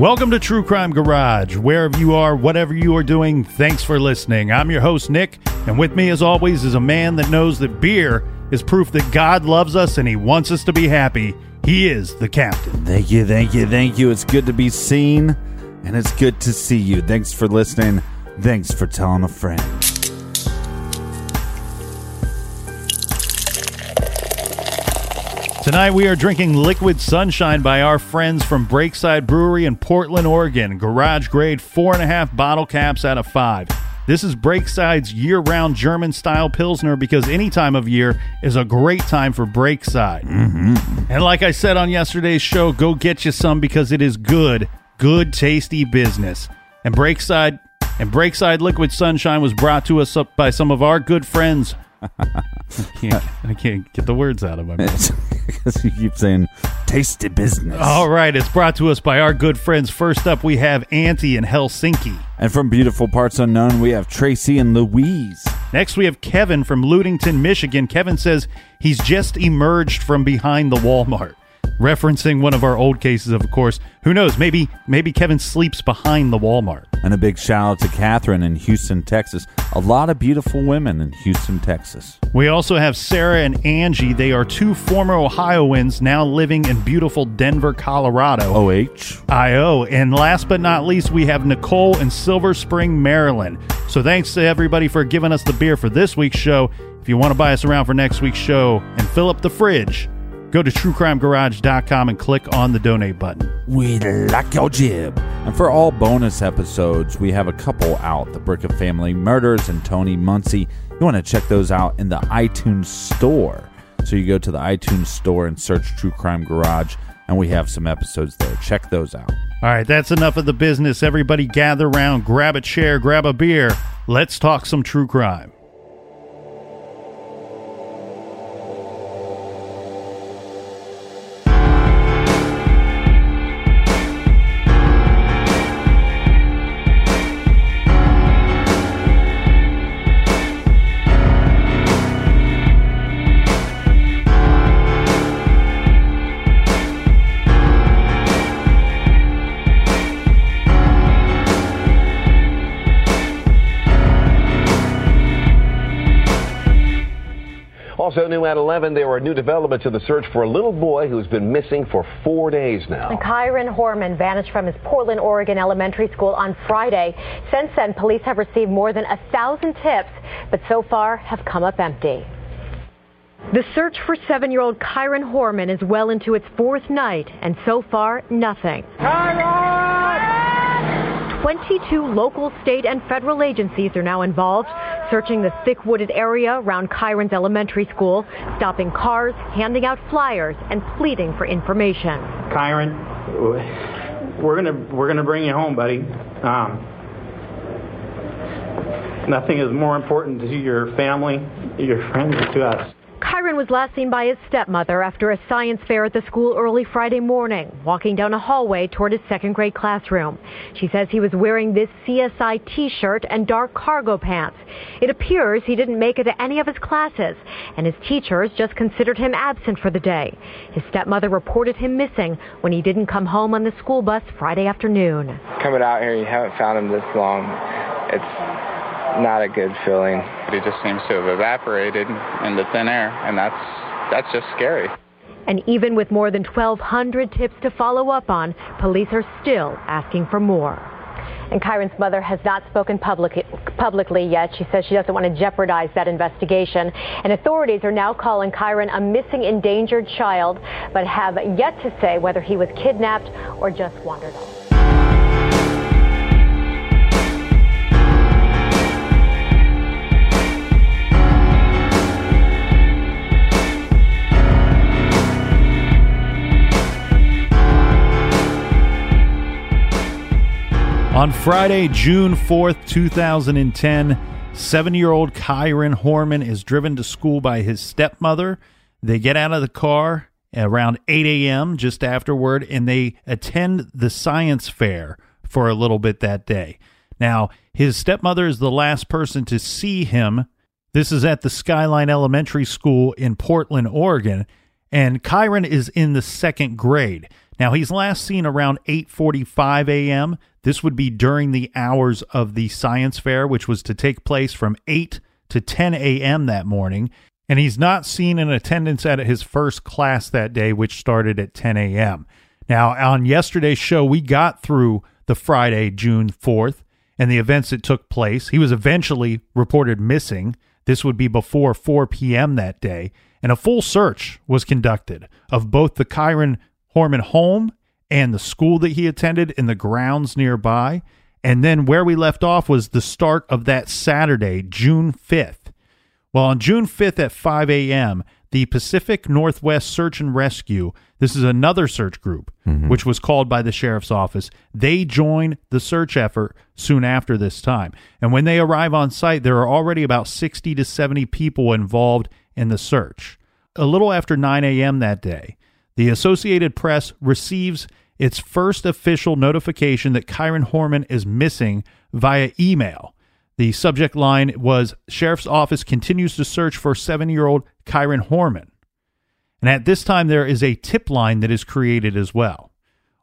Welcome to True Crime Garage. Wherever you are, whatever you are doing, thanks for listening. I'm your host, Nick, and with me, as always, is a man that knows that beer is proof that God loves us and he wants us to be happy. He is the captain. Thank you, thank you, thank you. It's good to be seen, and it's good to see you. Thanks for listening. Thanks for telling a friend. Tonight we are drinking Liquid Sunshine by our friends from Breakside Brewery in Portland, Oregon. Garage grade four and a half bottle caps out of five. This is Breakside's year round German style Pilsner because any time of year is a great time for Breakside. Mm-hmm. And like I said on yesterday's show, go get you some because it is good, good, tasty business. And Breakside and Breakside Liquid Sunshine was brought to us up by some of our good friends can't, I can't get the words out of my mouth. because you keep saying tasty business. All right, it's brought to us by our good friends. First up, we have Auntie in Helsinki. And from beautiful parts unknown, we have Tracy and Louise. Next, we have Kevin from Ludington, Michigan. Kevin says he's just emerged from behind the Walmart referencing one of our old cases, of course. Who knows? Maybe maybe Kevin sleeps behind the Walmart. And a big shout out to Catherine in Houston, Texas. A lot of beautiful women in Houston, Texas. We also have Sarah and Angie. They are two former Ohioans now living in beautiful Denver, Colorado. OH. IO. And last but not least, we have Nicole in Silver Spring, Maryland. So thanks to everybody for giving us the beer for this week's show. If you want to buy us around for next week's show and fill up the fridge, Go to truecrimegarage.com and click on the donate button. We like your jib. And for all bonus episodes, we have a couple out The Bricca Family Murders and Tony Muncie. You want to check those out in the iTunes Store. So you go to the iTunes Store and search True Crime Garage, and we have some episodes there. Check those out. All right, that's enough of the business. Everybody gather around, grab a chair, grab a beer. Let's talk some true crime. 11, there are new developments in the search for a little boy who's been missing for four days now. Kyron Horman vanished from his Portland, Oregon elementary school on Friday. Since then, police have received more than a thousand tips, but so far have come up empty. The search for seven-year-old Kyron Horman is well into its fourth night, and so far, nothing. Kyron! 22 local, state, and federal agencies are now involved, searching the thick wooded area around Kyron's elementary school, stopping cars, handing out flyers, and pleading for information. Kyron, we're gonna we're gonna bring you home, buddy. Um, Nothing is more important to your family, your friends, to us. Kyron was last seen by his stepmother after a science fair at the school early Friday morning, walking down a hallway toward his second grade classroom. She says he was wearing this CSI t-shirt and dark cargo pants. It appears he didn't make it to any of his classes, and his teachers just considered him absent for the day. His stepmother reported him missing when he didn't come home on the school bus Friday afternoon. Coming out here, you haven't found him this long. It's not a good feeling. He just seems to have evaporated into thin air, and that's that's just scary. And even with more than 1,200 tips to follow up on, police are still asking for more. And Kyron's mother has not spoken public, publicly yet. She says she doesn't want to jeopardize that investigation. And authorities are now calling Kyron a missing endangered child, but have yet to say whether he was kidnapped or just wandered off. On Friday, June 4th, 2010, seven year old Kyron Horman is driven to school by his stepmother. They get out of the car around 8 a.m. just afterward, and they attend the science fair for a little bit that day. Now, his stepmother is the last person to see him. This is at the Skyline Elementary School in Portland, Oregon, and Kyron is in the second grade. Now, he's last seen around 8:45 a.m. This would be during the hours of the science fair, which was to take place from 8 to 10 a.m. that morning. And he's not seen in attendance at his first class that day, which started at 10 a.m. Now, on yesterday's show, we got through the Friday, June 4th, and the events that took place. He was eventually reported missing. This would be before 4 p.m. that day. And a full search was conducted of both the Kyron Horman home and the school that he attended in the grounds nearby. And then where we left off was the start of that Saturday, June 5th. Well, on June 5th at 5 a.m., the Pacific Northwest Search and Rescue, this is another search group, mm-hmm. which was called by the sheriff's office. They join the search effort soon after this time. And when they arrive on site, there are already about 60 to 70 people involved in the search. A little after 9 a.m. that day, the Associated Press receives its first official notification that Kyron Horman is missing via email. The subject line was Sheriff's Office continues to search for seven year old Kyron Horman. And at this time, there is a tip line that is created as well.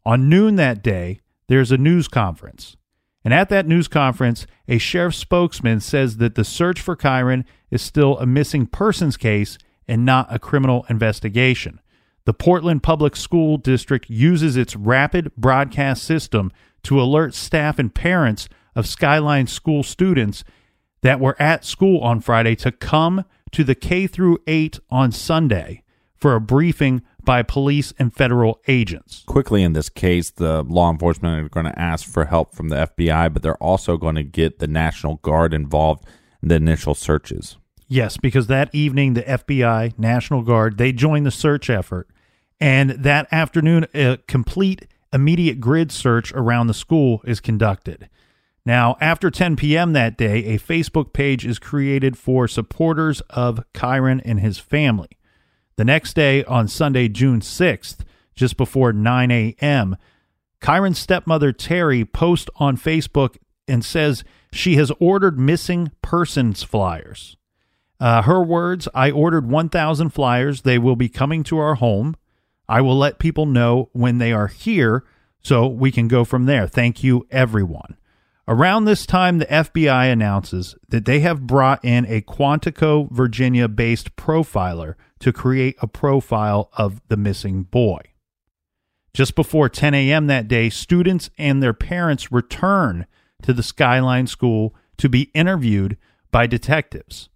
On noon that day, there's a news conference. And at that news conference, a sheriff's spokesman says that the search for Kyron is still a missing persons case and not a criminal investigation. The Portland Public School District uses its rapid broadcast system to alert staff and parents of Skyline School students that were at school on Friday to come to the K through 8 on Sunday for a briefing by police and federal agents. Quickly in this case, the law enforcement are going to ask for help from the FBI, but they're also going to get the National Guard involved in the initial searches. Yes, because that evening the FBI, National Guard, they joined the search effort and that afternoon, a complete immediate grid search around the school is conducted. Now, after 10 p.m. that day, a Facebook page is created for supporters of Kyron and his family. The next day, on Sunday, June 6th, just before 9 a.m., Kyron's stepmother, Terri, posts on Facebook and says she has ordered missing persons flyers. Uh, her words I ordered 1,000 flyers. They will be coming to our home. I will let people know when they are here so we can go from there. Thank you, everyone. Around this time, the FBI announces that they have brought in a Quantico, Virginia based profiler to create a profile of the missing boy. Just before 10 a.m. that day, students and their parents return to the Skyline School to be interviewed by detectives.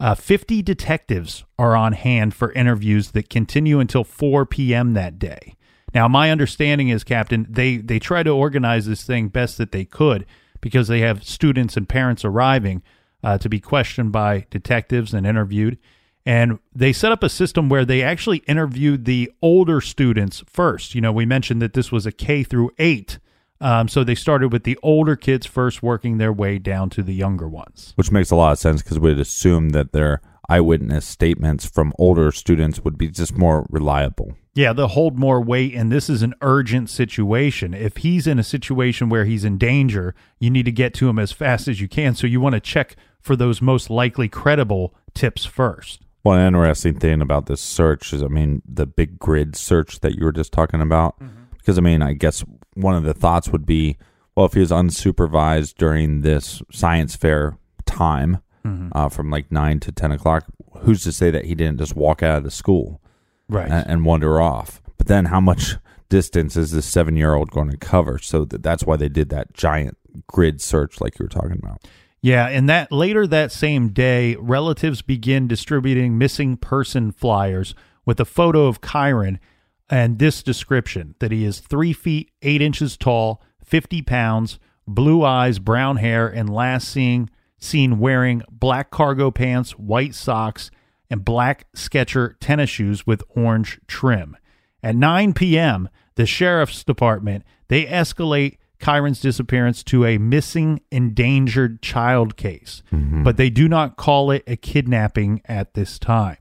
Uh, 50 detectives are on hand for interviews that continue until 4 p.m. that day. Now, my understanding is, Captain, they, they try to organize this thing best that they could because they have students and parents arriving uh, to be questioned by detectives and interviewed. And they set up a system where they actually interviewed the older students first. You know, we mentioned that this was a K through eight Um, so they started with the older kids first, working their way down to the younger ones. Which makes a lot of sense because we'd assume that their eyewitness statements from older students would be just more reliable. Yeah, they'll hold more weight, and this is an urgent situation. If he's in a situation where he's in danger, you need to get to him as fast as you can. So you want to check for those most likely credible tips first. One interesting thing about this search is, I mean, the big grid search that you were just talking about. Because, I mean, I guess one of the thoughts would be, well, if he was unsupervised during this science fair time uh, from like 9 to 10 o'clock, who's to say that he didn't just walk out of the school? Right. and, and wander off. But then, how much distance is this seven year old going to cover? So that, that's why they did that giant grid search, like you were talking about. Yeah, and that later that same day, relatives begin distributing missing person flyers with a photo of Kyron and this description that he is three feet eight inches tall, fifty pounds, blue eyes, brown hair, and last seen seen wearing black cargo pants, white socks, and black Sketcher tennis shoes with orange trim. At 9 p.m., the sheriff's department they escalate Kyron's disappearance to a missing endangered child case, mm-hmm. but they do not call it a kidnapping at this time.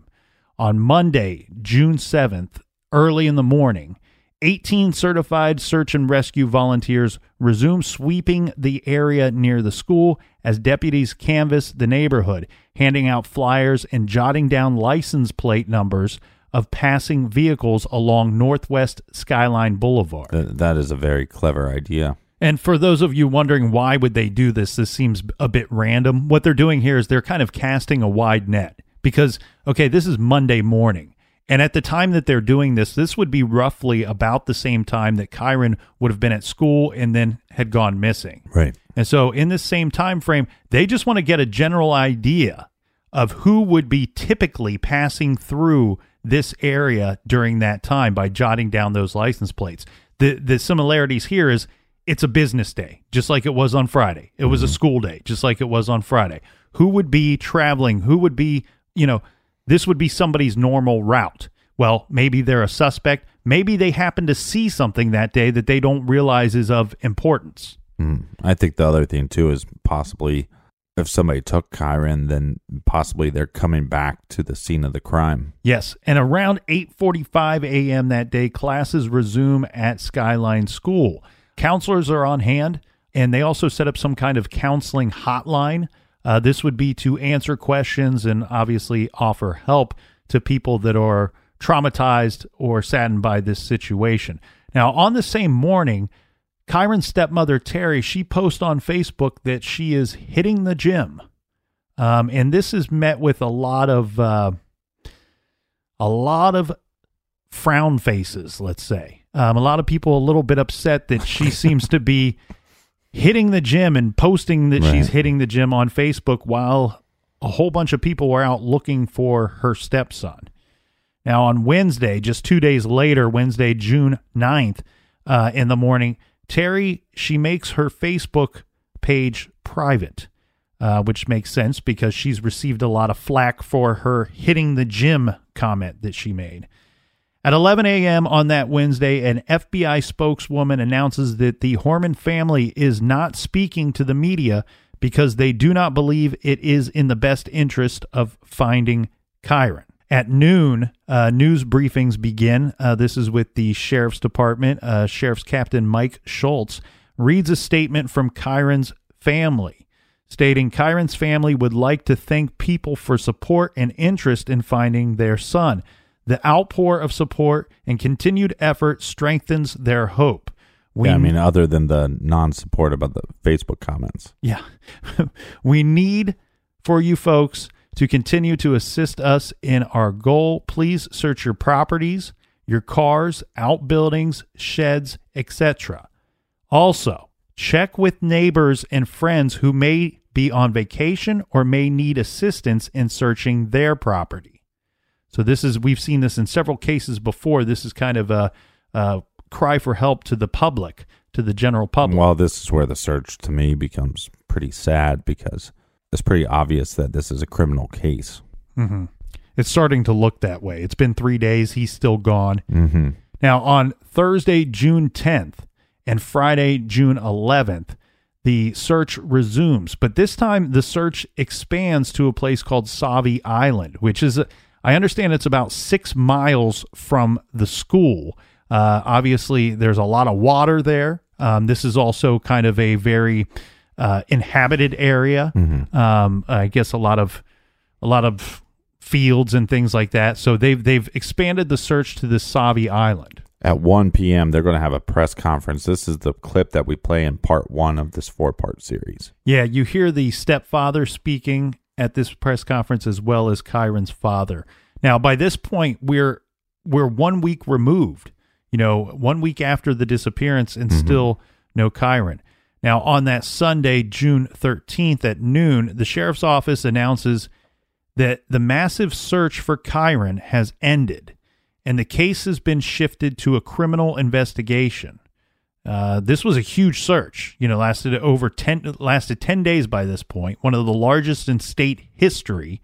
On Monday, June 7th, early in the morning, 18 certified search and rescue volunteers resume sweeping the area near the school as deputies canvass the neighborhood, handing out flyers and jotting down license plate numbers of passing vehicles along Northwest Skyline Boulevard. That, that is a very clever idea. And for those of you wondering why would they do this, this seems a bit random. What they're doing here is they're kind of casting a wide net because okay, this is Monday morning. And at the time that they're doing this, this would be roughly about the same time that Kyron would have been at school and then had gone missing. Right. And so in this same time frame, they just want to get a general idea of who would be typically passing through this area during that time by jotting down those license plates. The the similarities here is it's a business day, just like it was on Friday. It was a mm-hmm. school day, just like it was on Friday. Who would be traveling? Who would be, you know, this would be somebody's normal route. Well, maybe they're a suspect. Maybe they happen to see something that day that they don't realize is of importance. Mm. I think the other thing too is possibly if somebody took Kyron, then possibly they're coming back to the scene of the crime. Yes, and around 8:45 a.m. that day, classes resume at Skyline School. Counselors are on hand, and they also set up some kind of counseling hotline. Uh, this would be to answer questions and obviously offer help to people that are traumatized or saddened by this situation. Now, on the same morning, Kyron's stepmother Terri she posts on Facebook that she is hitting the gym, um, and this is met with a lot of uh, a lot of frown faces. Let's say um, a lot of people a little bit upset that she seems to be hitting the gym and posting that she's hitting the gym on Facebook while a whole bunch of people were out looking for her stepson. Now, on Wednesday, just two days later, Wednesday, June 9th, uh, in the morning, Terri, she makes her Facebook page private, uh, which makes sense because she's received a lot of flack for her hitting the gym comment that she made. At 11 a.m. on that Wednesday, an FBI spokeswoman announces that the Horman family is not speaking to the media because they do not believe it is in the best interest of finding Kyron. At noon, uh, news briefings begin. Uh, this is with the sheriff's department. Uh, Sheriff's Captain Mike Schultz reads a statement from Kyron's family, stating Kyron's family would like to thank people for support and interest in finding their son. The outpour of support and continued effort strengthens their hope. We yeah, I mean, other than the non-support about the Facebook comments. yeah. we need for you folks to continue to assist us in our goal. Please search your properties, your cars, outbuildings, sheds, etc. Also, check with neighbors and friends who may be on vacation or may need assistance in searching their property. So this is we've seen this in several cases before. This is kind of a, a cry for help to the public, to the general public. Well, this is where the search to me becomes pretty sad because it's pretty obvious that this is a criminal case. hmm It's starting to look that way. It's been three days. He's still gone. Mm-hmm. Now, on Thursday, June 10th, And Friday, June 11th, the search resumes. But this time, the search expands to a place called Sauvie Island, which is, I understand it's about six miles from the school. Uh, obviously, there's a lot of water there. Um, this is also kind of a very uh, inhabited area. Um, I guess a lot of a lot of fields and things like that. So they've they've expanded the search to the Sauvie Island. At 1 p.m., they're going to have a press conference. This is the clip that we play in part one of this four part series. Yeah, you hear the stepfather speaking at this press conference as well as Kyron's father. Now, by this point, we're we're one week removed. You know, one week after the disappearance, and mm-hmm. still no Kyron. Now, on that Sunday, June 13th at noon, the sheriff's office announces that the massive search for Kyron has ended and the case has been shifted to a criminal investigation. Uh, this was a huge search. You know, lasted over ten lasted ten days by this point. One of the largest in state history.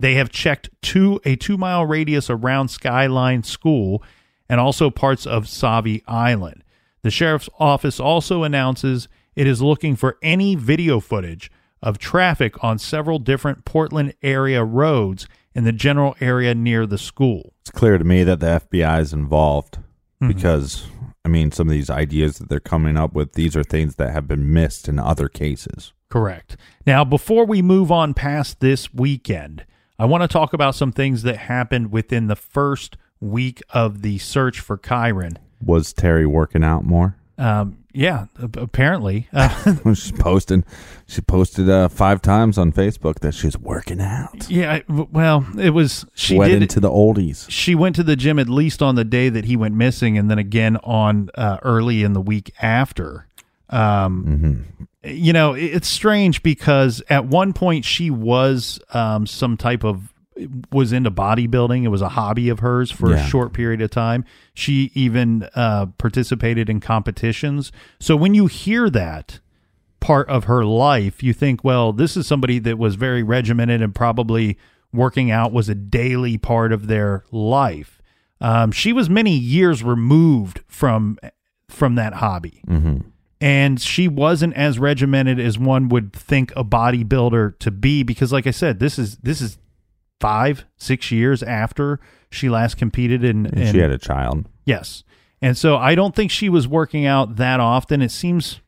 They have checked two a two mile radius around Skyline School and also parts of Sauvie Island. The sheriff's office also announces it is looking for any video footage of traffic on several different Portland area roads in the general area near the school. It's clear to me that the FBI is involved because, I mean, some of these ideas that they're coming up with, these are things that have been missed in other cases. Correct. Now, before we move on past this weekend, I want to talk about some things that happened within the first week of the search for Kyron. Was Terri working out more? Um, yeah, apparently. Uh, She's posting. She posted uh, five times on Facebook that she's working out. yeah, well, it was she went did into the oldies. she went to the gym at least on the day that he went missing, and then again on uh, early in the week after. Um, You know, it's strange because at one point she was um, some type of was into bodybuilding. It was a hobby of hers for Yeah. a short period of time. She even uh, participated in competitions. So when you hear that part of her life, you think, well, this is somebody that was very regimented and probably working out was a daily part of their life. Um, she was many years removed from from that hobby, and she wasn't as regimented as one would think a bodybuilder to be. Because, like I said, this is this is five six years after she last competed in. And she had a child. yes, and so I don't think she was working out that often. It seems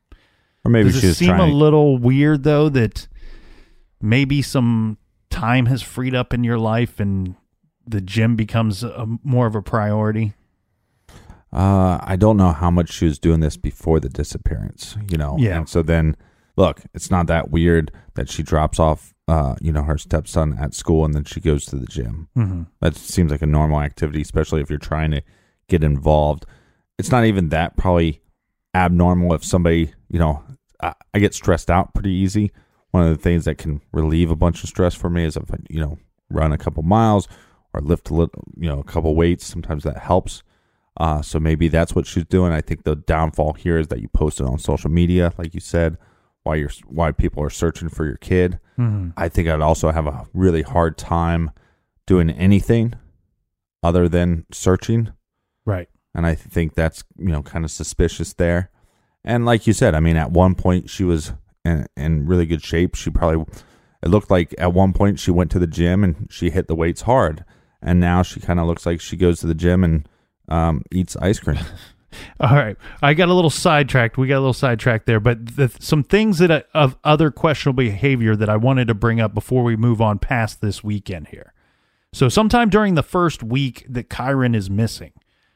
Or maybe does it seem trying a little weird though that maybe some time has freed up in your life and the gym becomes a, more of a priority? Uh, I don't know how much she was doing this before the disappearance, you know. Yeah. And so then, look, it's not that weird that she drops off, uh, you know, her stepson at school and then she goes to the gym. Mm-hmm. That seems like a normal activity, especially if you're trying to get involved. It's not even that probably abnormal if somebody, you know, I, I get stressed out pretty easy. One of the things that can relieve a bunch of stress for me is if I, you know, run a couple miles or lift a little, you know, a couple weights. Sometimes that helps. Uh, so maybe that's what she's doing. I think the downfall here is that you post it on social media, like you said, why you're why people are searching for your kid. Mm-hmm. I think I'd also have a really hard time doing anything other than searching, Right. and I think that's you know kind of suspicious there. And like you said, I mean, at one point she was in, in really good shape. She probably it looked like at one point she went to the gym and she hit the weights hard, and now she kind of looks like she goes to the gym and um, eats ice cream. All right. I got a little sidetracked. We got a little sidetracked there, but the, some things that I, of other questionable behavior that I wanted to bring up before we move on past this weekend here. So, sometime during the first week that Kyron is missing,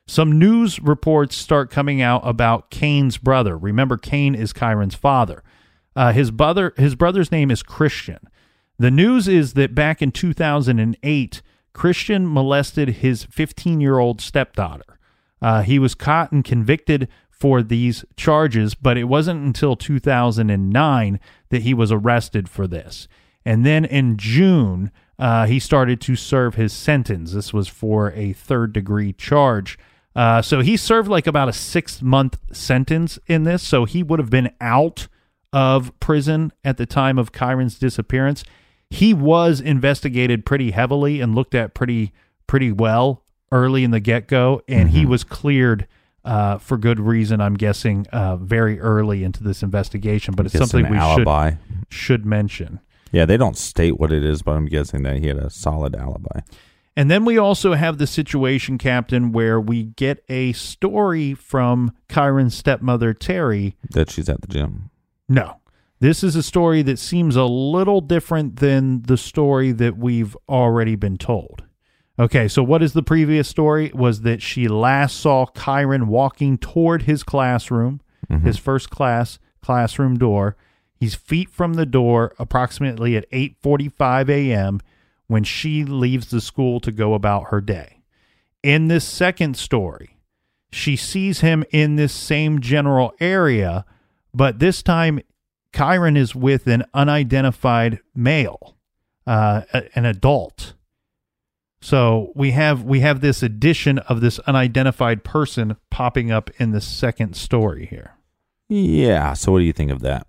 some news reports start coming out about Kaine's brother. Remember, Kane is Kyron's father. Uh, his brother, his brother's name is Christian. The news is that back in 2008, Christian molested his 15 year old stepdaughter. Uh, he was caught and convicted for these charges, but it wasn't until 2009 that he was arrested for this. And then in June, uh, he started to serve his sentence. This was for a third degree charge. Uh, so he served like about a six month sentence in this. So he would have been out of prison at the time of Kyron's disappearance. He was investigated pretty heavily and looked at pretty pretty well early in the get go, and he was cleared uh, for good reason. I'm guessing uh, very early into this investigation, but it's something we alibi. should should mention. Yeah, they don't state what it is, but I'm guessing that he had a solid alibi. And then we also have the situation, Captain, where we get a story from Kyron's stepmother, Terri. That she's at the gym. No, this is a story that seems a little different than the story that we've already been told. Okay, so what is the previous story? Was that she last saw Kyron walking toward his classroom, his first class classroom door. He's feet from the door, approximately at 8:45 a.m. when she leaves the school to go about her day. In this second story, she sees him in this same general area, but this time Kyron is with an unidentified male, uh, an adult. So we have we have this addition of this unidentified person popping up in the second story here. Yeah. So what do you think of that?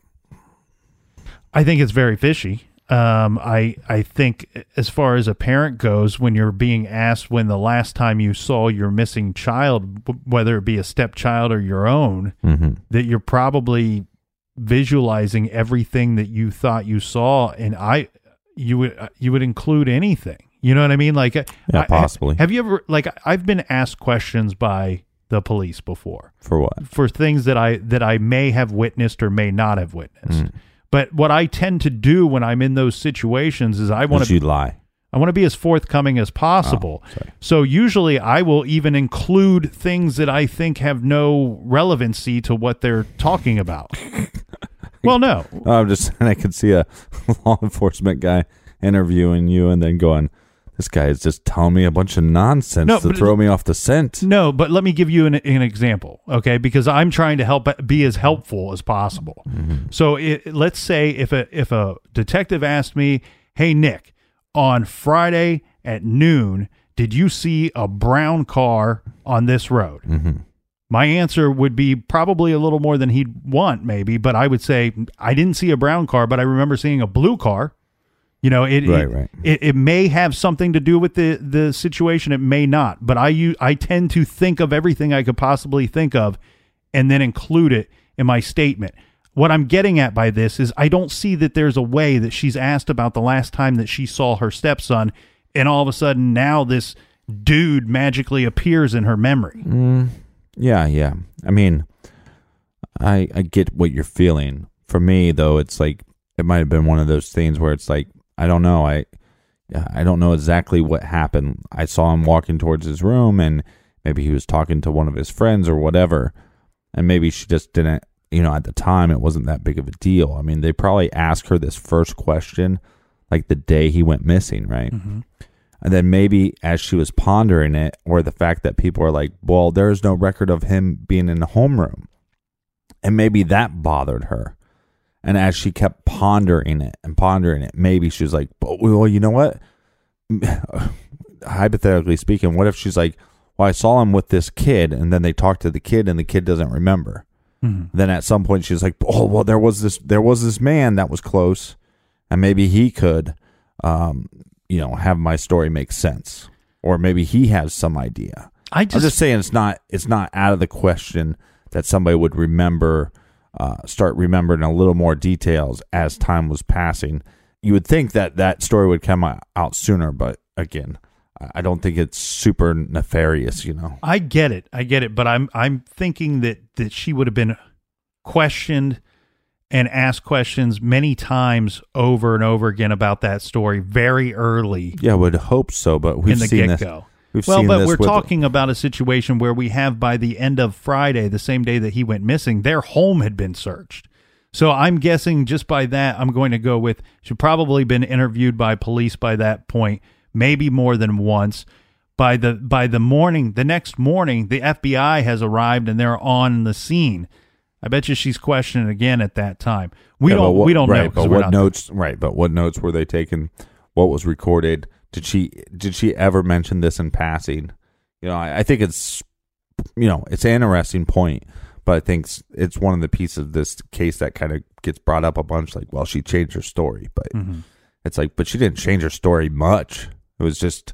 I think it's very fishy. Um, I I think as far as a parent goes, when you're being asked when the last time you saw your missing child, w- whether it be a stepchild or your own, Mm-hmm. that you're probably visualizing everything that you thought you saw, and I you would you would include anything. You know what I mean? Like, uh, Yeah, I- possibly. Have you ever like I've been asked questions by the police before For what? for things that I that I may have witnessed or may not have witnessed. Mm. But what I tend to do when I'm in those situations is I want to lie? I want to be as forthcoming as possible. Oh, so usually I will even include things that I think have no relevancy to what they're talking about. well, no. No, I'm just saying I could see a law enforcement guy interviewing you and then going, "This guy is just telling me a bunch of nonsense No, to throw me off the scent." No, but let me give you an, an example, okay? Because I'm trying to help be as helpful as possible. Mm-hmm. So it, let's say if a if a detective asked me, "Hey Nick, on Friday at noon, did you see a brown car on this road?" Mm-hmm. My answer would be probably a little more than he'd want, maybe, but I would say I didn't see a brown car, but I remember seeing a blue car. You know, it Right, it, right. It, it may have something to do with the the situation. It may not, but I u- I tend to think of everything I could possibly think of, and then include it in my statement. What I'm getting at by this is I don't see that there's a way that she's asked about the last time that she saw her stepson, and all of a sudden now this dude magically appears in her memory. Mm, yeah, yeah. I mean, I I get what you're feeling. For me, though, it's like it might have been one of those things where it's like I don't know. I I don't know exactly what happened. I saw him walking towards his room, and maybe he was talking to one of his friends or whatever, and maybe she just didn't. You know, at the time, it wasn't that big of a deal. I mean, they probably asked her this first question like the day he went missing, right? Mm-hmm. And then maybe as she was pondering it, or the fact that people are like, well, there's no record of him being in the homeroom. And maybe that bothered her. And as she kept pondering it and pondering it, maybe she was like, well, you know what? Hypothetically speaking, what if she's like, well, I saw him with this kid, and then they talked to the kid, and the kid doesn't remember. Then at some point, she's like, oh, well, there was this, there was this man that was close, and maybe he could, um, you know, have my story make sense, or maybe he has some idea. I I'm just, just saying it's not it's not out of the question that somebody would remember uh, start remembering a little more details as time was passing. You would think that that story would come out- sooner, but again, I- don't think it's super nefarious. You know, I get it. I get it. But I'm I'm thinking that that she would have been questioned and asked questions many times over and over again about that story very early yeah, I would hope so. But we've in the seen get this. We've Well, but we're talking about a situation where we have by the end of Friday, the same day that he went missing, their home had been searched. So I'm guessing just by that, I'm going to go with she'd probably been interviewed by police by that point, maybe more than once. By the by the morning, the next morning, the FBI has arrived and they're on the scene. I bet you she's questioned again at that time. We Yeah, don't what- we don't right, know. But what not- notes? Right, but what notes were they taking? What was recorded? Did she did she ever mention this in passing? You know, I, I think it's you know it's an interesting point, but I think it's, it's one of the pieces of this case that kind of gets brought up a bunch. Like, well, she changed her story, but Mm-hmm. it's like, but she didn't change her story much. It was just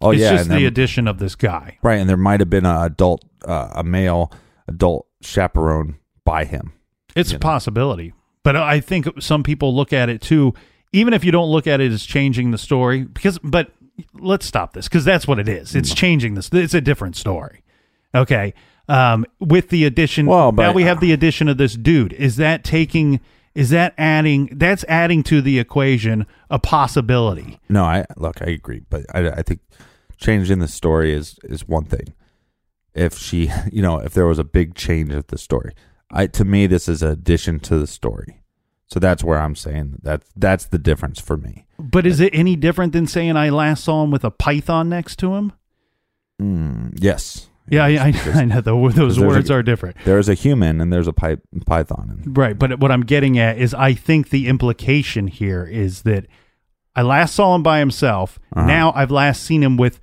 Oh it's yeah, just the addition of this guy. right, and there might have been a adult, uh, a male adult chaperone by him. It's a know. possibility. But I think some people look at it too, even if you don't look at it as changing the story, because, but let's stop this because that's what it is. It's Mm. changing this. It's a different story. Okay. Um, with the addition, Well, now we have the addition of this dude. Is that taking, is that adding, that's adding to the equation a possibility. No, I look, I agree, but I, I think changing the story is is one thing. If she, you know, if there was a big change of the story, I to me this is an addition to the story. So that's where I'm saying that that's the difference for me. But is it any different than saying I last saw him with a python next to him? Mm, yes. Yeah, I, I, I know the, those there's a- words are different. There's a human and there's a pi- python. Right, but what I'm getting at is I think the implication here is that I last saw him by himself. Uh-huh. Now I've last seen him with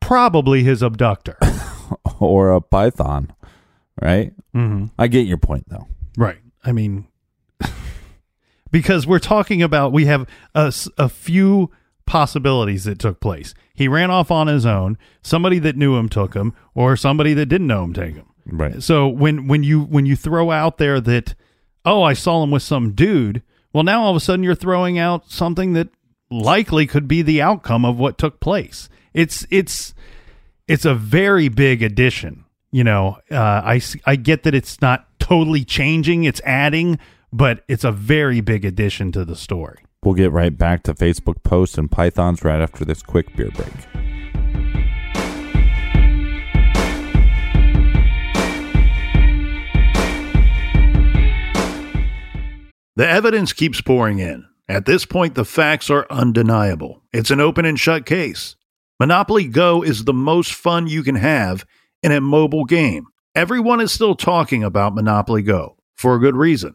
probably his abductor. or a python, right? mm-hmm. I get your point though. Right. I mean, because we're talking about we have a few possibilities that took place. He ran off on his own. Somebody that knew him took him, or somebody that didn't know him take him. Right. So when when you when you throw out there that oh I saw him with some dude, well now all of a sudden you're throwing out something that likely could be the outcome of what took place. It's it's it's a very big addition. You know, uh, I I get that it's not totally changing; it's adding, but it's a very big addition to the story. We'll get right back to Facebook posts and pythons right after this quick beer break. The evidence keeps pouring in. At this point, the facts are undeniable. It's an open and shut case. Monopoly Go is the most fun you can have in a mobile game. Everyone is still talking about Monopoly Go for a good reason.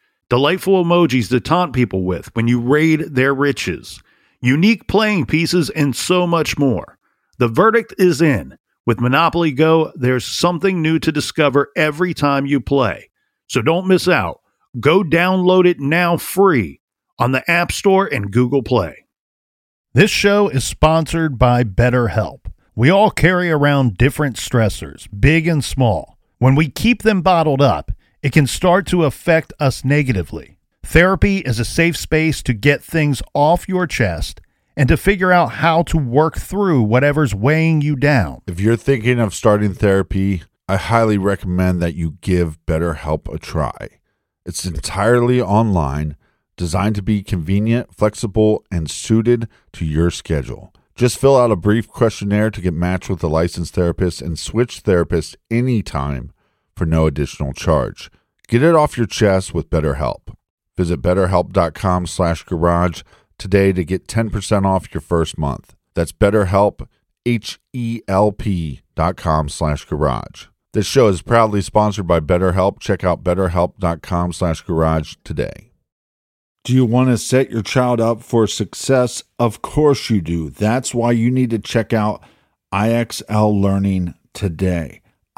delightful emojis to taunt people with when you raid their riches, unique playing pieces, and so much more. The verdict is in. With Monopoly Go, there's something new to discover every time you play. So don't miss out. Go download it now free on the App Store and Google Play. This show is sponsored by BetterHelp. We all carry around different stressors, big and small. When we keep them bottled up, it can start to affect us negatively. Therapy is a safe space to get things off your chest and to figure out how to work through whatever's weighing you down. If you're thinking of starting therapy, I highly recommend that you give BetterHelp a try. It's entirely online, designed to be convenient, flexible, and suited to your schedule. Just fill out a brief questionnaire to get matched with a licensed therapist and switch therapists anytime for no additional charge. Get it off your chest with BetterHelp. Visit betterhelp.com slash garage today to get 10% off your first month. That's BetterHelp, H-E-L-P dot com slash garage. This show is proudly sponsored by BetterHelp. Check out betterhelp.com slash garage today. Do you want to set your child up for success? Of course you do. That's why you need to check out IXL Learning today.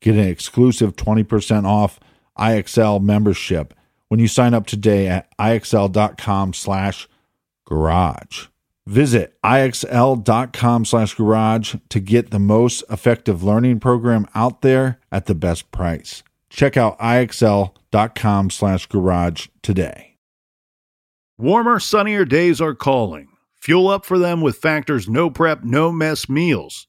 get an exclusive 20% off IXL membership when you sign up today at IXL.com slash garage. Visit IXL.com slash garage to get the most effective learning program out there at the best price. Check out IXL.com slash garage today. Warmer, sunnier days are calling. Fuel up for them with Factor's no prep, no mess meals.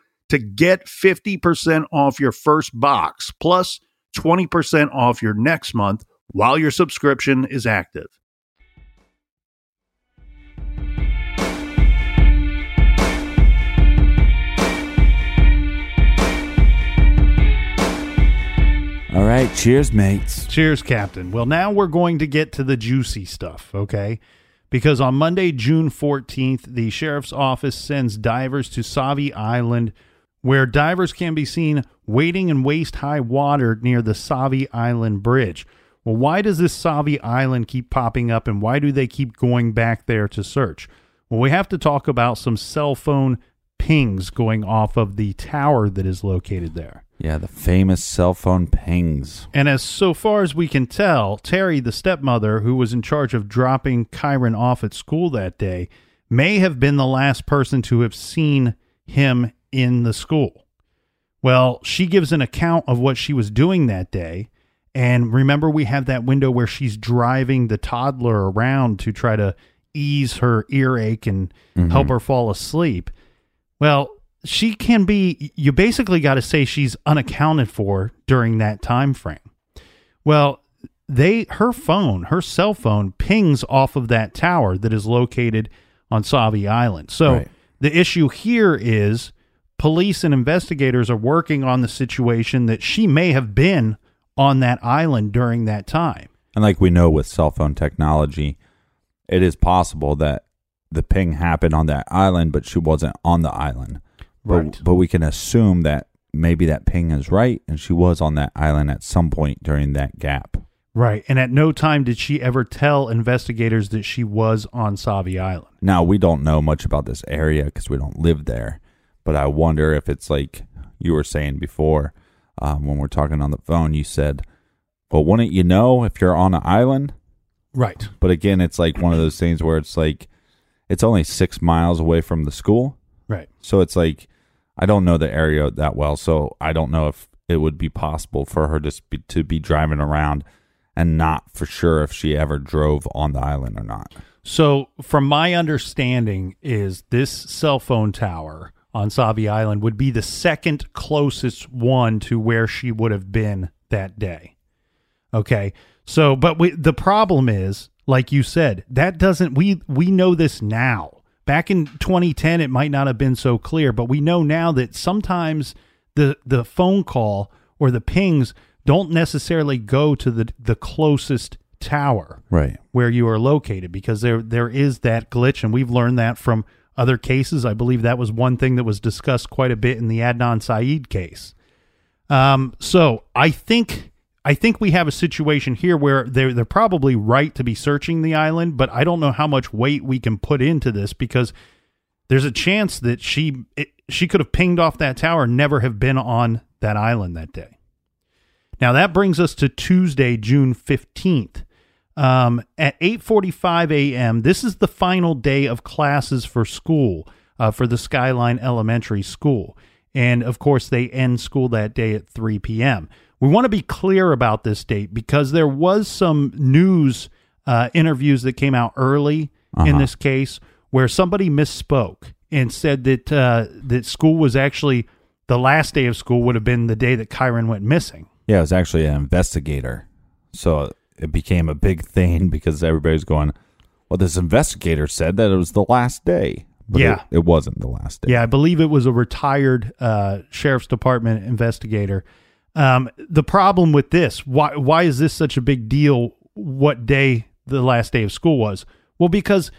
to get 50% off your first box, plus 20% off your next month while your subscription is active. All right, cheers, mates. Cheers, Captain. Well, now we're going to get to the juicy stuff, okay? Because on Monday, June 14th, the sheriff's office sends divers to Sauvie Island, where divers can be seen wading in waist high water near the Sauvie Island Bridge. Well, why does this Sauvie Island keep popping up and why do they keep going back there to search? Well, we have to talk about some cell phone pings going off of the tower that is located there. Yeah, the famous cell phone pings. And as so far as we can tell, Terri, the stepmother who was in charge of dropping Kyron off at school that day, may have been the last person to have seen him in the school. Well, she gives an account of what she was doing that day. And remember, we have that window where she's driving the toddler around to try to ease her earache and Mhm. help her fall asleep. Well, she can be you basically got to say she's unaccounted for during that time frame. Well, they her phone, her cell phone pings off of that tower that is located on Sauvie Island. So Right. the issue here is police and investigators are working on the situation that she may have been on that island during that time. And like we know with cell phone technology, it is possible that the ping happened on that island, but she wasn't on the island. But, Right. But we can assume that maybe that ping is right and she was on that island at some point during that gap. Right. And at no time did she ever tell investigators that she was on Sauvie Island. Now, we don't know much about this area because we don't live there, but I wonder if it's like you were saying before um, when we're talking on the phone, you said, well, wouldn't you know if you're on an island? Right. But again, it's like one of those things where it's like it's only six miles away from the school. Right. So it's like I don't know the area that well, so I don't know if it would be possible for her to be, to be driving around and not for sure if she ever drove on the island or not. So, from my understanding, is this cell phone tower on Sauvie Island would be the second closest one to where she would have been that day. Okay. So, but we, the problem is, like you said, that doesn't, we, we know this now. Back in 2010, it might not have been so clear, but we know now that sometimes the, the phone call or the pings don't necessarily go to the, the closest tower Right. where you are located because there, there is that glitch. And we've learned that from other cases. I believe that was one thing that was discussed quite a bit in the Adnan Syed case. Um, so I think I think we have a situation here where they're they're probably right to be searching the island, but I don't know how much weight we can put into this because there's a chance that she it, she could have pinged off that tower, and never have been on that island that day. Now that brings us to Tuesday, June fifteenth. Um, at 8:45 a.m. This is the final day of classes for school uh, for the Skyline Elementary School, and of course they end school that day at 3 p.m. We want to be clear about this date because there was some news uh, interviews that came out early in Uh-huh. this case where somebody misspoke and said that uh, that school was actually the last day of school would have been the day that Kyron went missing. Yeah, it was actually an investigator. So it became a big thing because everybody's going, well, this investigator said that it was the last day. But Yeah. It, it wasn't the last day. Yeah, I believe it was a retired uh, sheriff's department investigator. Um, the problem with this, why why is this such a big deal? What day the last day of school was? Well, because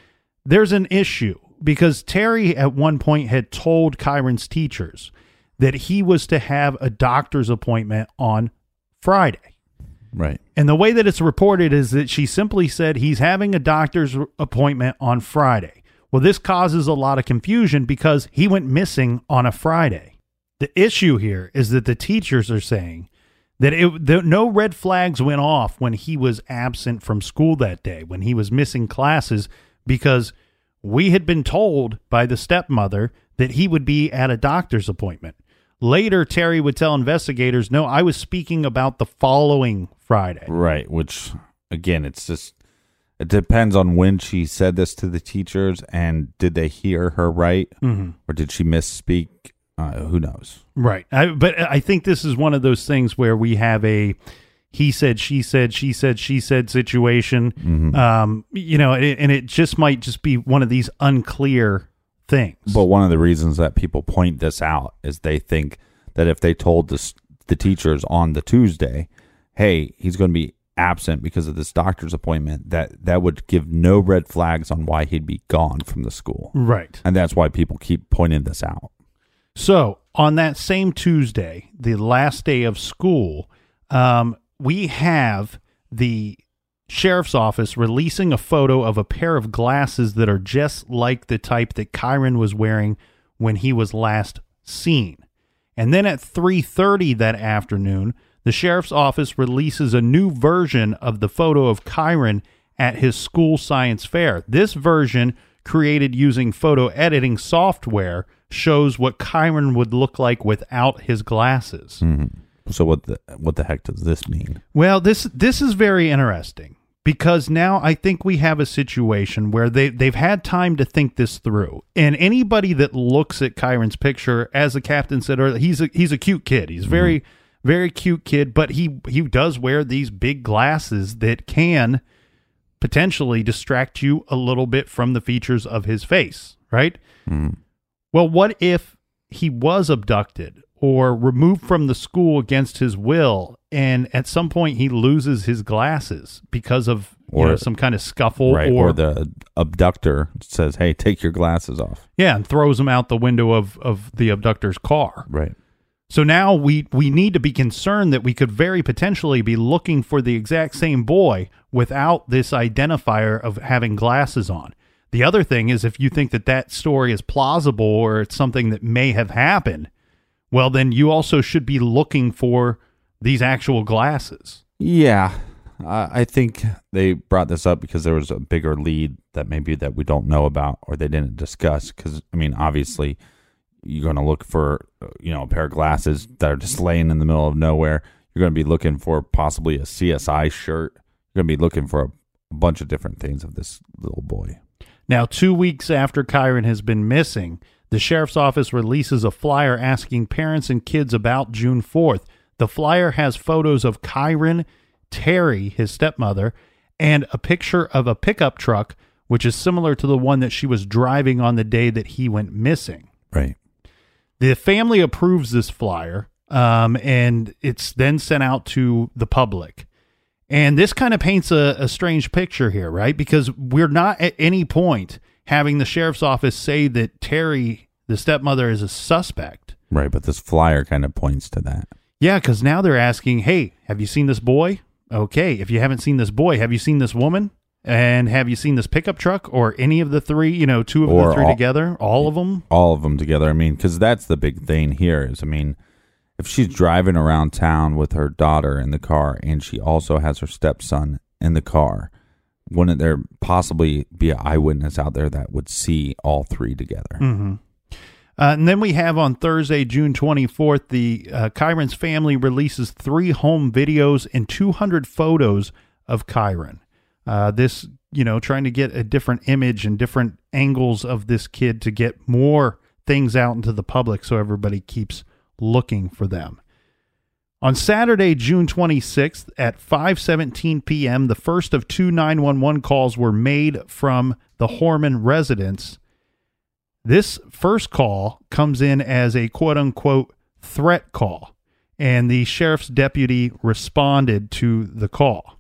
there's an issue. Because Terri at one point had told Kyron's teachers that he was to have a doctor's appointment on Friday. Right. And the way that it's reported is that she simply said he's having a doctor's appointment on Friday. Well, this causes a lot of confusion because he went missing on a Friday. The issue here is that the teachers are saying that it, no red flags went off when he was absent from school that day, when he was missing classes, because we had been told by the stepmother that he would be at a doctor's appointment. Later, Terri would tell investigators, no, I was speaking about the following Friday. Right. Which, again, it's just, it depends on when she said this to the teachers and did they hear her right Mhm. or did she misspeak? Uh, who knows? Right. I, but I think this is one of those things where we have a he said, she said, she said, she said situation. Mhm. Um, you know, and it, and it just might just be one of these unclear things. But one of the reasons that people point this out is they think that if they told the, the teachers on the Tuesday, hey, he's going to be absent because of this doctor's appointment, that that would give no red flags on why he'd be gone from the school. Right. And that's why people keep pointing this out. So on that same Tuesday, the last day of school, um, we have the sheriff's office releasing a photo of a pair of glasses that are just like the type that Kyron was wearing when he was last seen. And then at 3:30 that afternoon, the sheriff's office releases a new version of the photo of Kyron at his school science fair. This version, created using photo editing software, shows what Kyron would look like without his glasses. Mhm. So what the what the heck does this mean? Well, this this is very interesting because now I think we have a situation where they they've had time to think this through. And anybody that looks at Kyron's picture, as the captain said or he's a he's a cute kid. He's very very cute kid, but he he does wear these big glasses that can potentially distract you a little bit from the features of his face, right? Hmm. Well, what if he was abducted or removed from the school against his will, and at some point he loses his glasses because of you Or- know, some kind of scuffle, right, or, or the abductor says, "Hey, take your glasses off." yeah, and throws them out the window of of the abductor's car. Right. So now we we need to be concerned that we could very potentially be looking for the exact same boy without this identifier of having glasses on. The other thing is if you think that that story is plausible or it's something that may have happened, well then you also should be looking for these actual glasses. Yeah, I think they brought this up because there was a bigger lead that maybe that we don't know about or they didn't discuss. Because I mean, obviously, you're going to look for uh, you know a pair of glasses that are just laying in the middle of nowhere. You're going to be looking for possibly a CSI shirt. You're going to be looking for a, a bunch of different things of this little boy. Now, two weeks after Kyron has been missing, the sheriff's office releases a flyer asking parents and kids about June 4th. The flyer has photos of Kyron, Terri, his stepmother, and a picture of a pickup truck, which is similar to the one that she was driving on the day that he went missing. Right. The family approves this flyer, um, and it's then sent out to the public. And this kind of paints a, a strange picture here, right? Because we're not at any point having the sheriff's office say that Terri, the stepmother, is a suspect. Right, but this flyer kind of points to that. Yeah, because now they're asking, hey, have you seen this boy? Okay, if you haven't seen this boy, have you seen this woman? And have you seen this pickup truck or any of the three, you know, two of Or the three all- together? All of them? All of them together. I mean, because that's the big thing here is, I mean, if she's driving around town with her daughter in the car and she also has her stepson in the car, wouldn't there possibly be an eyewitness out there that would see all three together? Mm-hmm. Uh, and then we have on Thursday, June 24th, the uh, Kyron's family releases three home videos and 200 photos of Kyron. Uh, this, you know, trying to get a different image and different angles of this kid to get more things out into the public so everybody keeps looking for them. On Saturday, June 26th at 5:17 p.m., the first of two 911 calls were made from the Horman residence. This first call comes in as a quote unquote threat call, and the sheriff's deputy responded to the call.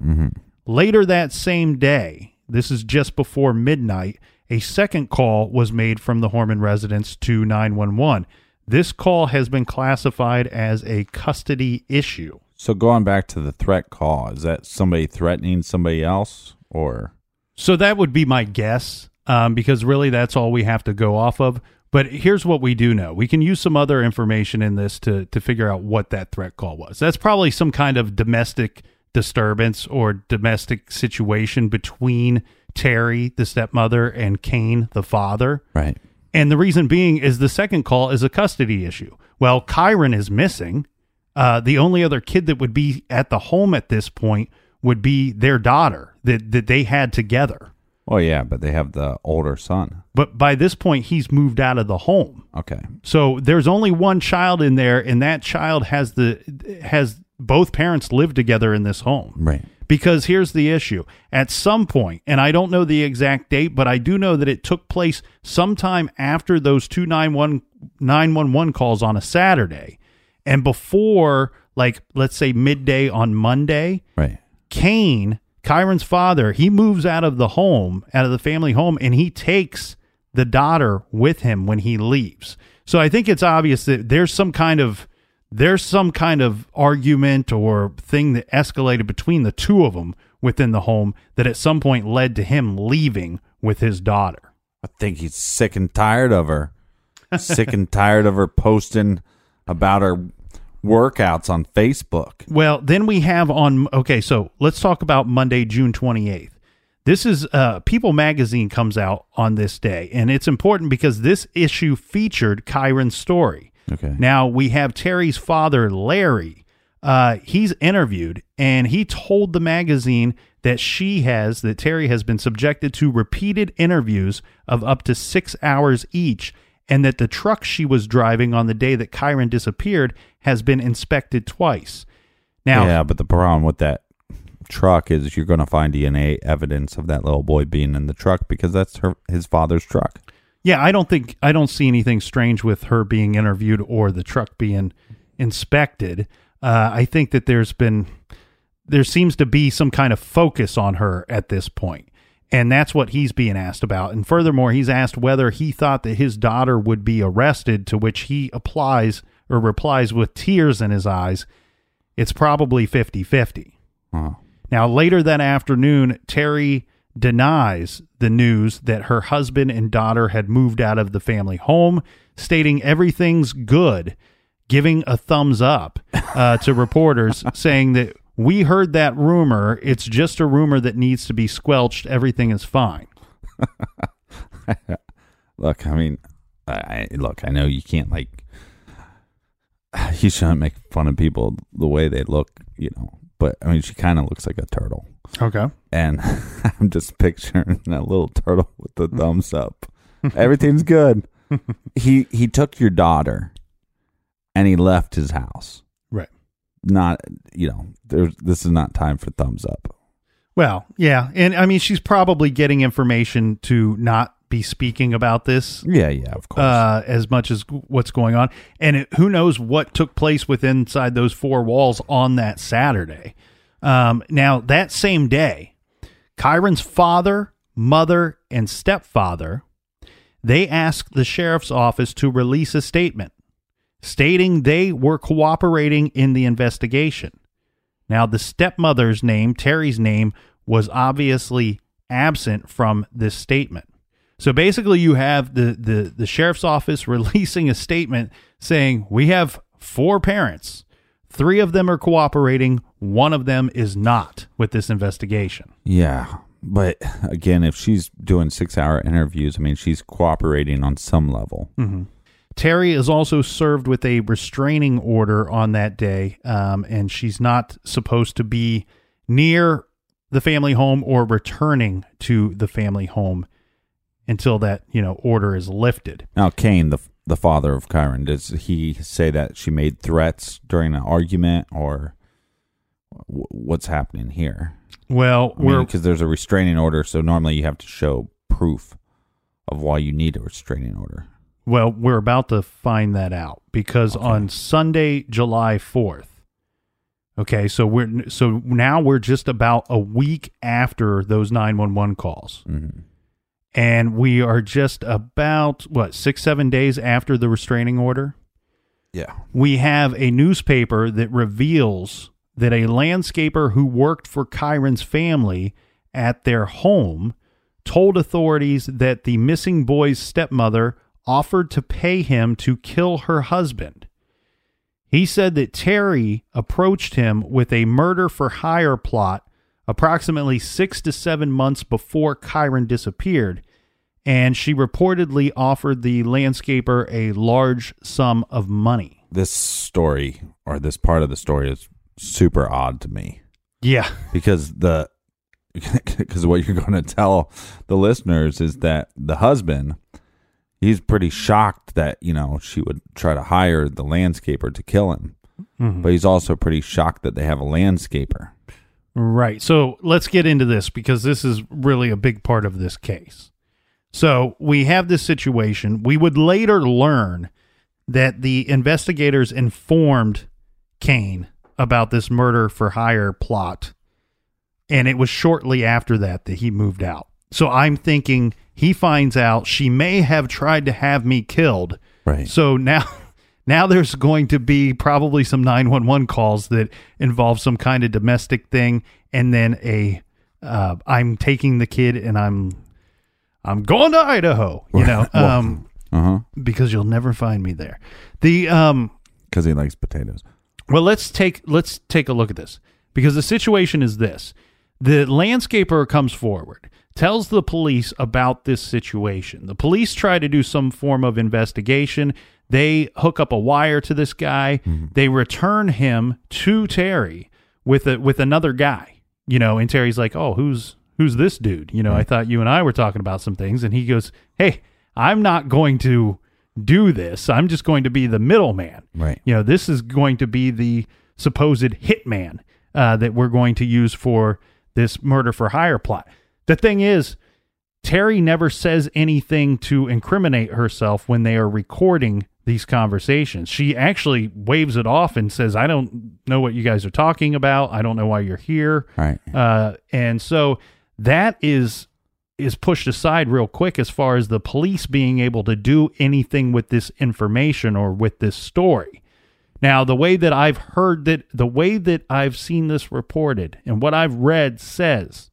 Later that same day, this is just before midnight, a second call was made from the Horman residence to 911. This call has been classified as a custody issue. So going back to the threat call, is that somebody threatening somebody else or So that would be my guess, um, because really that's all we have to go off of. But here's what we do know: we can use some other information in this to to figure out what that threat call was. That's probably some kind of domestic disturbance or domestic situation between Terri, the stepmother, and Kaine, the father. right? And the reason being is the second call is a custody issue. Well, Kyron is missing. Uh, the only other kid that would be at the home at this point would be their daughter that, that they had together. Oh yeah, but they have the older son. But by this point, he's moved out of the home. Okay. So there's only one child in there, and that child has the has both parents live together in this home. Right. Because here's the issue. At some point, and I don't know the exact date, but I do know that it took place sometime after those two 911 911 calls on a Saturday and before, like, let's say midday on Monday. Right. Kaine, Kyron's father, he moves out of the home, out of the family home, and he takes the daughter with him when he leaves. So I think it's obvious that there's some kind of there's some kind of argument or thing that escalated between the two of them within the home that at some point led to him leaving with his daughter. I think he's sick and tired of her. sick and tired of her posting about her workouts on Facebook. Well, then we have on okay, so let's talk about Monday, June 28th. This is uh People magazine comes out on this day and it's important because this issue featured Kyron's story. Okay. Now we have Terri's father, Larry. Uh, he's interviewed and he told the magazine that she has, that Terri has been subjected to repeated interviews of up to six hours each, and that the truck she was driving on the day that Kyron disappeared has been inspected twice. Now, yeah, but the problem with that truck is you're going to find DNA evidence of that little boy being in the truck because that's her his father's truck. Yeah, I don't think I don't see anything strange with her being interviewed or the truck being inspected. Uh, I think that there's been there seems to be some kind of focus on her at this point, and that's what he's being asked about. And furthermore, he's asked whether he thought that his daughter would be arrested, to which he applies or replies with tears in his eyes. It's probably 50 50. Oh. Now, later that afternoon, Terri denies the news that her husband and daughter had moved out of the family home, stating everything's good, giving a thumbs up uh, to reporters, saying that we heard that rumor. It's just a rumor that needs to be squelched. Everything is fine. Look, I mean, I look, I know you can't like you shouldn't make fun of people the way they look, you know. But I mean, she kind of looks like a turtle, Okay. and I'm just picturing that little turtle with the thumbs up. Everything's good. he he took your daughter, and he left his house. Right. not, you know, there's this is not time for thumbs up. Well, yeah, and I mean she's probably getting information to not be speaking about this. Yeah, yeah, of course. Uh, as much as what's going on, and it, who knows what took place within inside those four walls on that Saturday. Um, now that same day, Kyron's father, mother, and stepfather they asked the sheriff's office to release a statement stating they were cooperating in the investigation. Now, the stepmother's name, Terri's name, was obviously absent from this statement. So basically, you have the, the, the sheriff's office releasing a statement saying, We have four parents. Three of them are cooperating, one of them is not with this investigation. Yeah. But again, if she's doing six hour interviews, I mean, she's cooperating on some level. Mm-hmm. Terri is also served with a restraining order on that day, um, and she's not supposed to be near the family home or returning to the family home until that you know order is lifted. Now, Kaine, the the father of Kyron, does he say that she made threats during an argument, or w- what's happening here? Well, because there's a restraining order, so normally you have to show proof of why you need a restraining order. Well, we're about to find that out because okay. on Sunday, July 4th. Okay, so we're so now we're just about a week after those 911 calls. Mm-hmm. And we are just about what, 6 7 days after the restraining order? Yeah. We have a newspaper that reveals that a landscaper who worked for Kyron's family at their home told authorities that the missing boy's stepmother offered to pay him to kill her husband. He said that Terri approached him with a murder for hire plot approximately six to seven months before Kyron disappeared, and she reportedly offered the landscaper a large sum of money. This story, or this part of the story, is super odd to me. Yeah. Because the because what you're going to tell the listeners is that the husband he's pretty shocked that you know she would try to hire the landscaper to kill him mm-hmm. but he's also pretty shocked that they have a landscaper right so let's get into this because this is really a big part of this case so we have this situation we would later learn that the investigators informed kaine about this murder for hire plot and it was shortly after that that he moved out so i'm thinking he finds out she may have tried to have me killed. Right. So now now there's going to be probably some 911 calls that involve some kind of domestic thing and then a uh, I'm taking the kid and I'm I'm going to Idaho, you know, um, uh-huh. because you'll never find me there. The um cuz he likes potatoes. Well, let's take let's take a look at this because the situation is this. The landscaper comes forward tells the police about this situation. The police try to do some form of investigation. They hook up a wire to this guy. Mm-hmm. They return him to Terri with a with another guy. You know, and Terri's like, "Oh, who's who's this dude?" You know, mm-hmm. I thought you and I were talking about some things, and he goes, "Hey, I'm not going to do this. I'm just going to be the middleman. Right. You know, this is going to be the supposed hitman uh, that we're going to use for this murder for hire plot." The thing is, Terri never says anything to incriminate herself when they are recording these conversations. She actually waves it off and says, I don't know what you guys are talking about. I don't know why you're here. Right. Uh, and so that is is pushed aside real quick as far as the police being able to do anything with this information or with this story. Now, the way that I've heard that, the way that I've seen this reported and what I've read says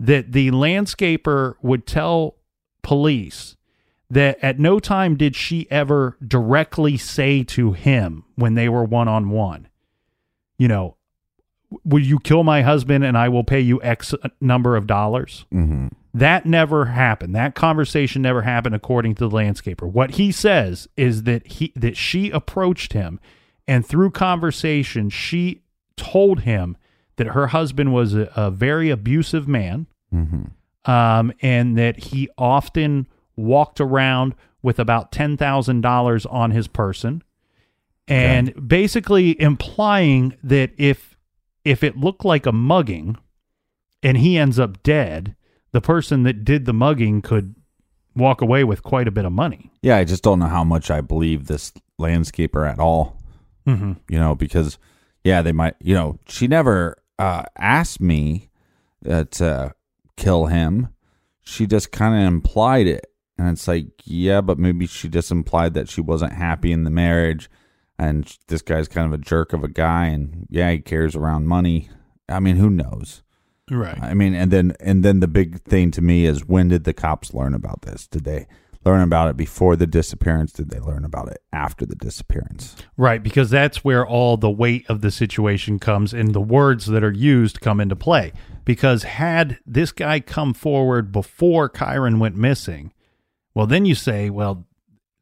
that the landscaper would tell police that at no time did she ever directly say to him when they were one on one, you know, will you kill my husband and I will pay you X number of dollars? Mm-hmm. That never happened. That conversation never happened, according to the landscaper. What he says is that he that she approached him, and through conversation, she told him that her husband was a, a very abusive man, mm-hmm. um, and that he often walked around with about ten thousand dollars on his person, and basically implying that if if it looked like a mugging and he ends up dead, the person that did the mugging could walk away with quite a bit of money. Yeah, I just don't know how much I believe this landscaper at all. Mm-hmm. You know, because yeah, they might. You know, she never uh, asked me uh, to kill him. She just kind of implied it, and it's like, yeah, but maybe she just implied that she wasn't happy in the marriage, and this guy's kind of a jerk of a guy, and yeah, he cares around money. I mean, who knows? Right. I mean, and then and then the big thing to me is when did the cops learn about this? Did they learn about it before the disappearance? Did they learn about it after the disappearance? Right, because that's where all the weight of the situation comes and the words that are used come into play. Because had this guy come forward before Kyron went missing, well, then you say, well,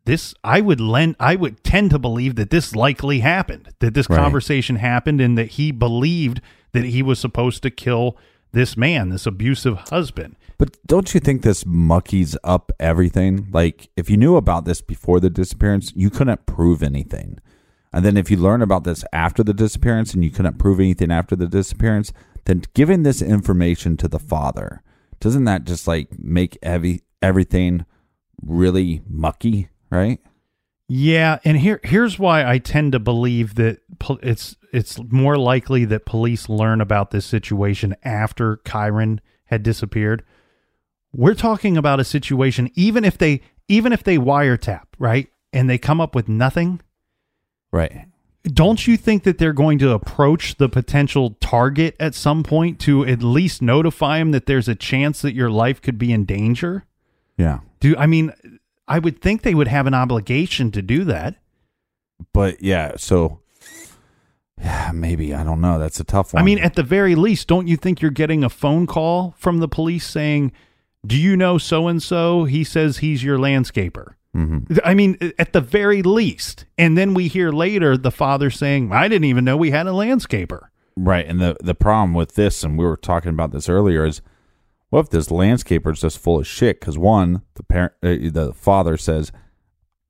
this I would lend I would tend to believe that this likely happened, that this Right. conversation happened and that he believed that he was supposed to kill this man, this abusive husband. But don't you think this muckies up everything? Like, if you knew about this before the disappearance, you couldn't prove anything. And then if you learn about this after the disappearance and you couldn't prove anything after the disappearance, then giving this information to the father, doesn't that just like make every everything really mucky, right? Yeah, and here here's why I tend to believe that it's it's more likely that police learn about this situation after Kyron had disappeared. We're talking about a situation even if they even if they wiretap, right? And they come up with nothing, Right. don't you think that they're going to approach the potential target at some point to at least notify him that there's a chance that your life could be in danger? Yeah. Do I mean I would think they would have an obligation to do that. But yeah, so yeah, maybe I don't know. That's a tough one. I mean, at the very least, don't you think you're getting a phone call from the police saying, "Do you know so and so? He says he's your landscaper." Mm-hmm. I mean, at the very least, and then we hear later the father saying, "I didn't even know we had a landscaper." Right, and the the problem with this, and we were talking about this earlier, is what if this landscaper is just full of shit? Because one, the parent, uh, the father says,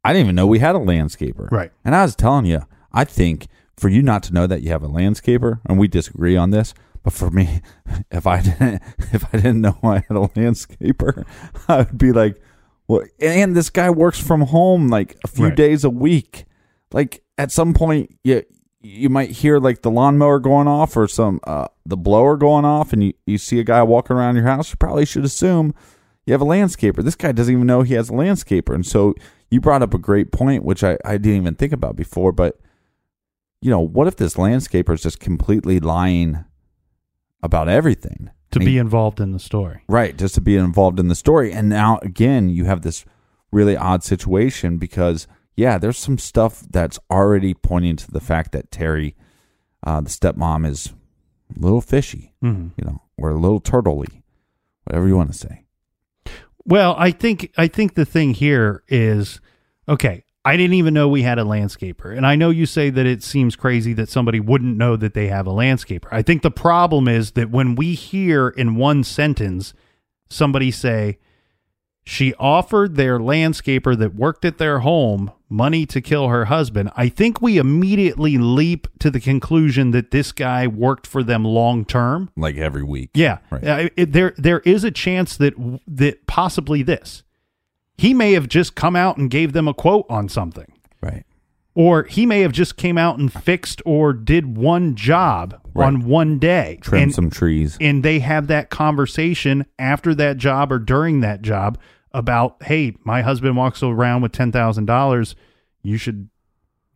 "I didn't even know we had a landscaper." Right. and I was telling you, I think for you not to know that you have a landscaper, and we disagree on this, but for me, if I didn't, if I didn't know I had a landscaper, I would be like, "Well," and this guy works from home like a few Right. days a week. Like at some point, you you might hear like the lawnmower going off or some uh, the blower going off, and you, you see a guy walking around your house. You probably should assume you have a landscaper. This guy doesn't even know he has a landscaper, and so you brought up a great point, which I, I didn't even think about before. But you know, what if this landscaper is just completely lying about everything To And be he- involved in the story. Right, just to be involved in the story. And now again, you have this really odd situation because yeah, there's some stuff that's already pointing to the fact that Terri, uh, the stepmom, is a little fishy, Mhm. you know, or a little turtley, whatever you want to say. Well, I think I think the thing here is okay. I didn't even know we had a landscaper, and I know you say that it seems crazy that somebody wouldn't know that they have a landscaper. I think the problem is that when we hear in one sentence somebody say she offered their landscaper that worked at their home money to kill her husband, I think we immediately leap to the conclusion that this guy worked for them long term. Like every week. Yeah, Right. Uh, it- there there is a chance that that possibly this he may have just come out and gave them a quote on something, Right. or he may have just came out and fixed or did one job Right. on one day, Trim and, some trees. and they have that conversation after that job or during that job about, hey, my husband walks around with ten thousand dollars, you should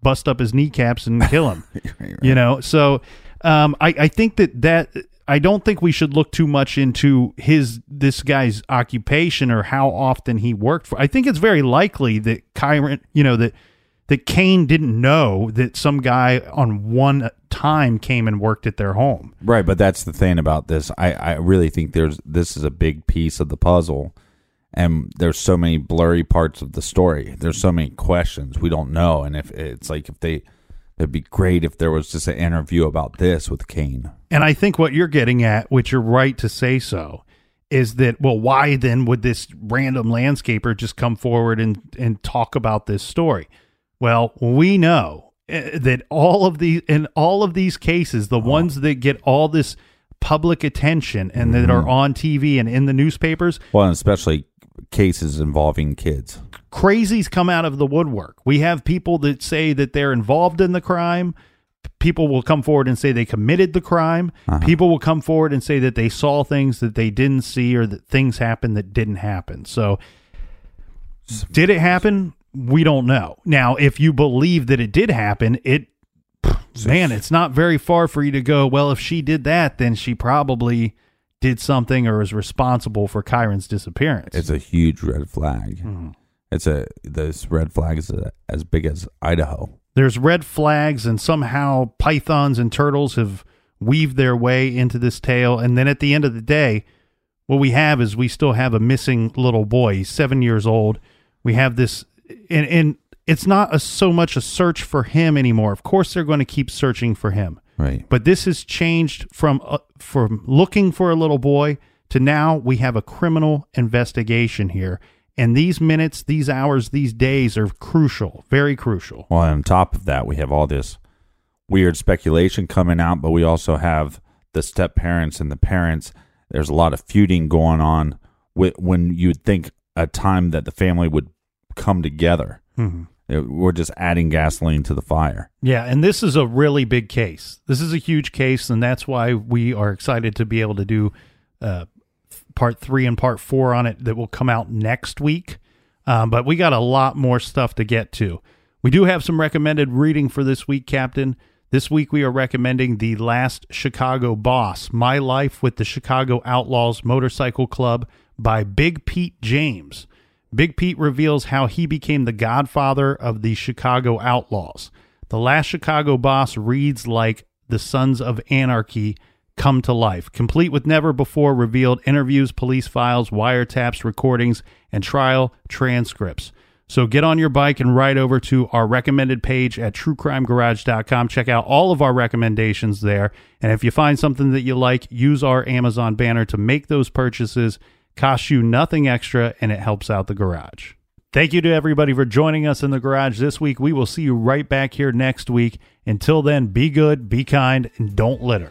bust up his kneecaps and kill him. You know so um i i think that that i don't think we should look too much into his this guy's occupation or how often he worked for i think it's very likely that kyron you know that that kaine didn't know that some guy on one time came and worked at their home. Right, but that's the thing about this. I, I really think there's this is a big piece of the puzzle, and there's so many blurry parts of the story. There's so many questions we don't know, and if it's like if they, it'd be great if there was just an interview about this with Kaine. And I think what you're getting at, which you're right to say so, is that well, why then would this random landscaper just come forward and and talk about this story? Well, we know, uh, that all of these in all of these cases, the ones that get all this public attention and that are on TV and in the newspapers, Well, and especially cases involving kids. crazies come out of the woodwork. We have people that say that they're involved in the crime. People will come forward and say they committed the crime. Uh-huh. People will come forward and say that they saw things that they didn't see or that things happened that didn't happen. So, did it happen? We don't know. Now, if you believe that it did happen, it man, it's not very far for you to go. Well, if she did that, then she probably did something or is responsible for Kyron's disappearance. It's a huge red flag. Mm-hmm. It's a this red flag is uh as big as Idaho. there's red flags and somehow pythons and turtles have weaved their way into this tale and then at the end of the day what we have is we still have a missing little boy he's seven years old we have this and, and it's not a, so much a search for him anymore of course they're going to keep searching for him Right. but this has changed from uh, from looking for a little boy to now we have a criminal investigation here and these minutes these hours these days are crucial very crucial Well, on top of that, we have all this weird speculation coming out, but we also have the step parents and the parents. There's a lot of feuding going on when you'd think a time that the family would come together. Mhm. We're just adding gasoline to the fire. Yeah, and this is a really big case. This is a huge case, and that's why we are excited to be able to do uh, part three and part four on it that will come out next week. Um, but we got a lot more stuff to get to. We do have some recommended reading for this week, Captain. This week we are recommending The Last Chicago Boss My Life with the Chicago Outlaws Motorcycle Club by Big Pete James. Big Pete reveals how he became the godfather of the Chicago Outlaws. The Last Chicago Boss reads like the Sons of Anarchy come to life, complete with never before revealed interviews, police files, wiretaps, recordings, and trial transcripts. So get on your bike and ride over to our recommended page at truecrimegarage.com. Check out all of our recommendations there. And if you find something that you like, use our Amazon banner to make those purchases. Costs you nothing extra and it helps out the garage. Thank you to everybody for joining us in the garage this week. We will see you right back here next week. Until then, be good, be kind, and don't litter.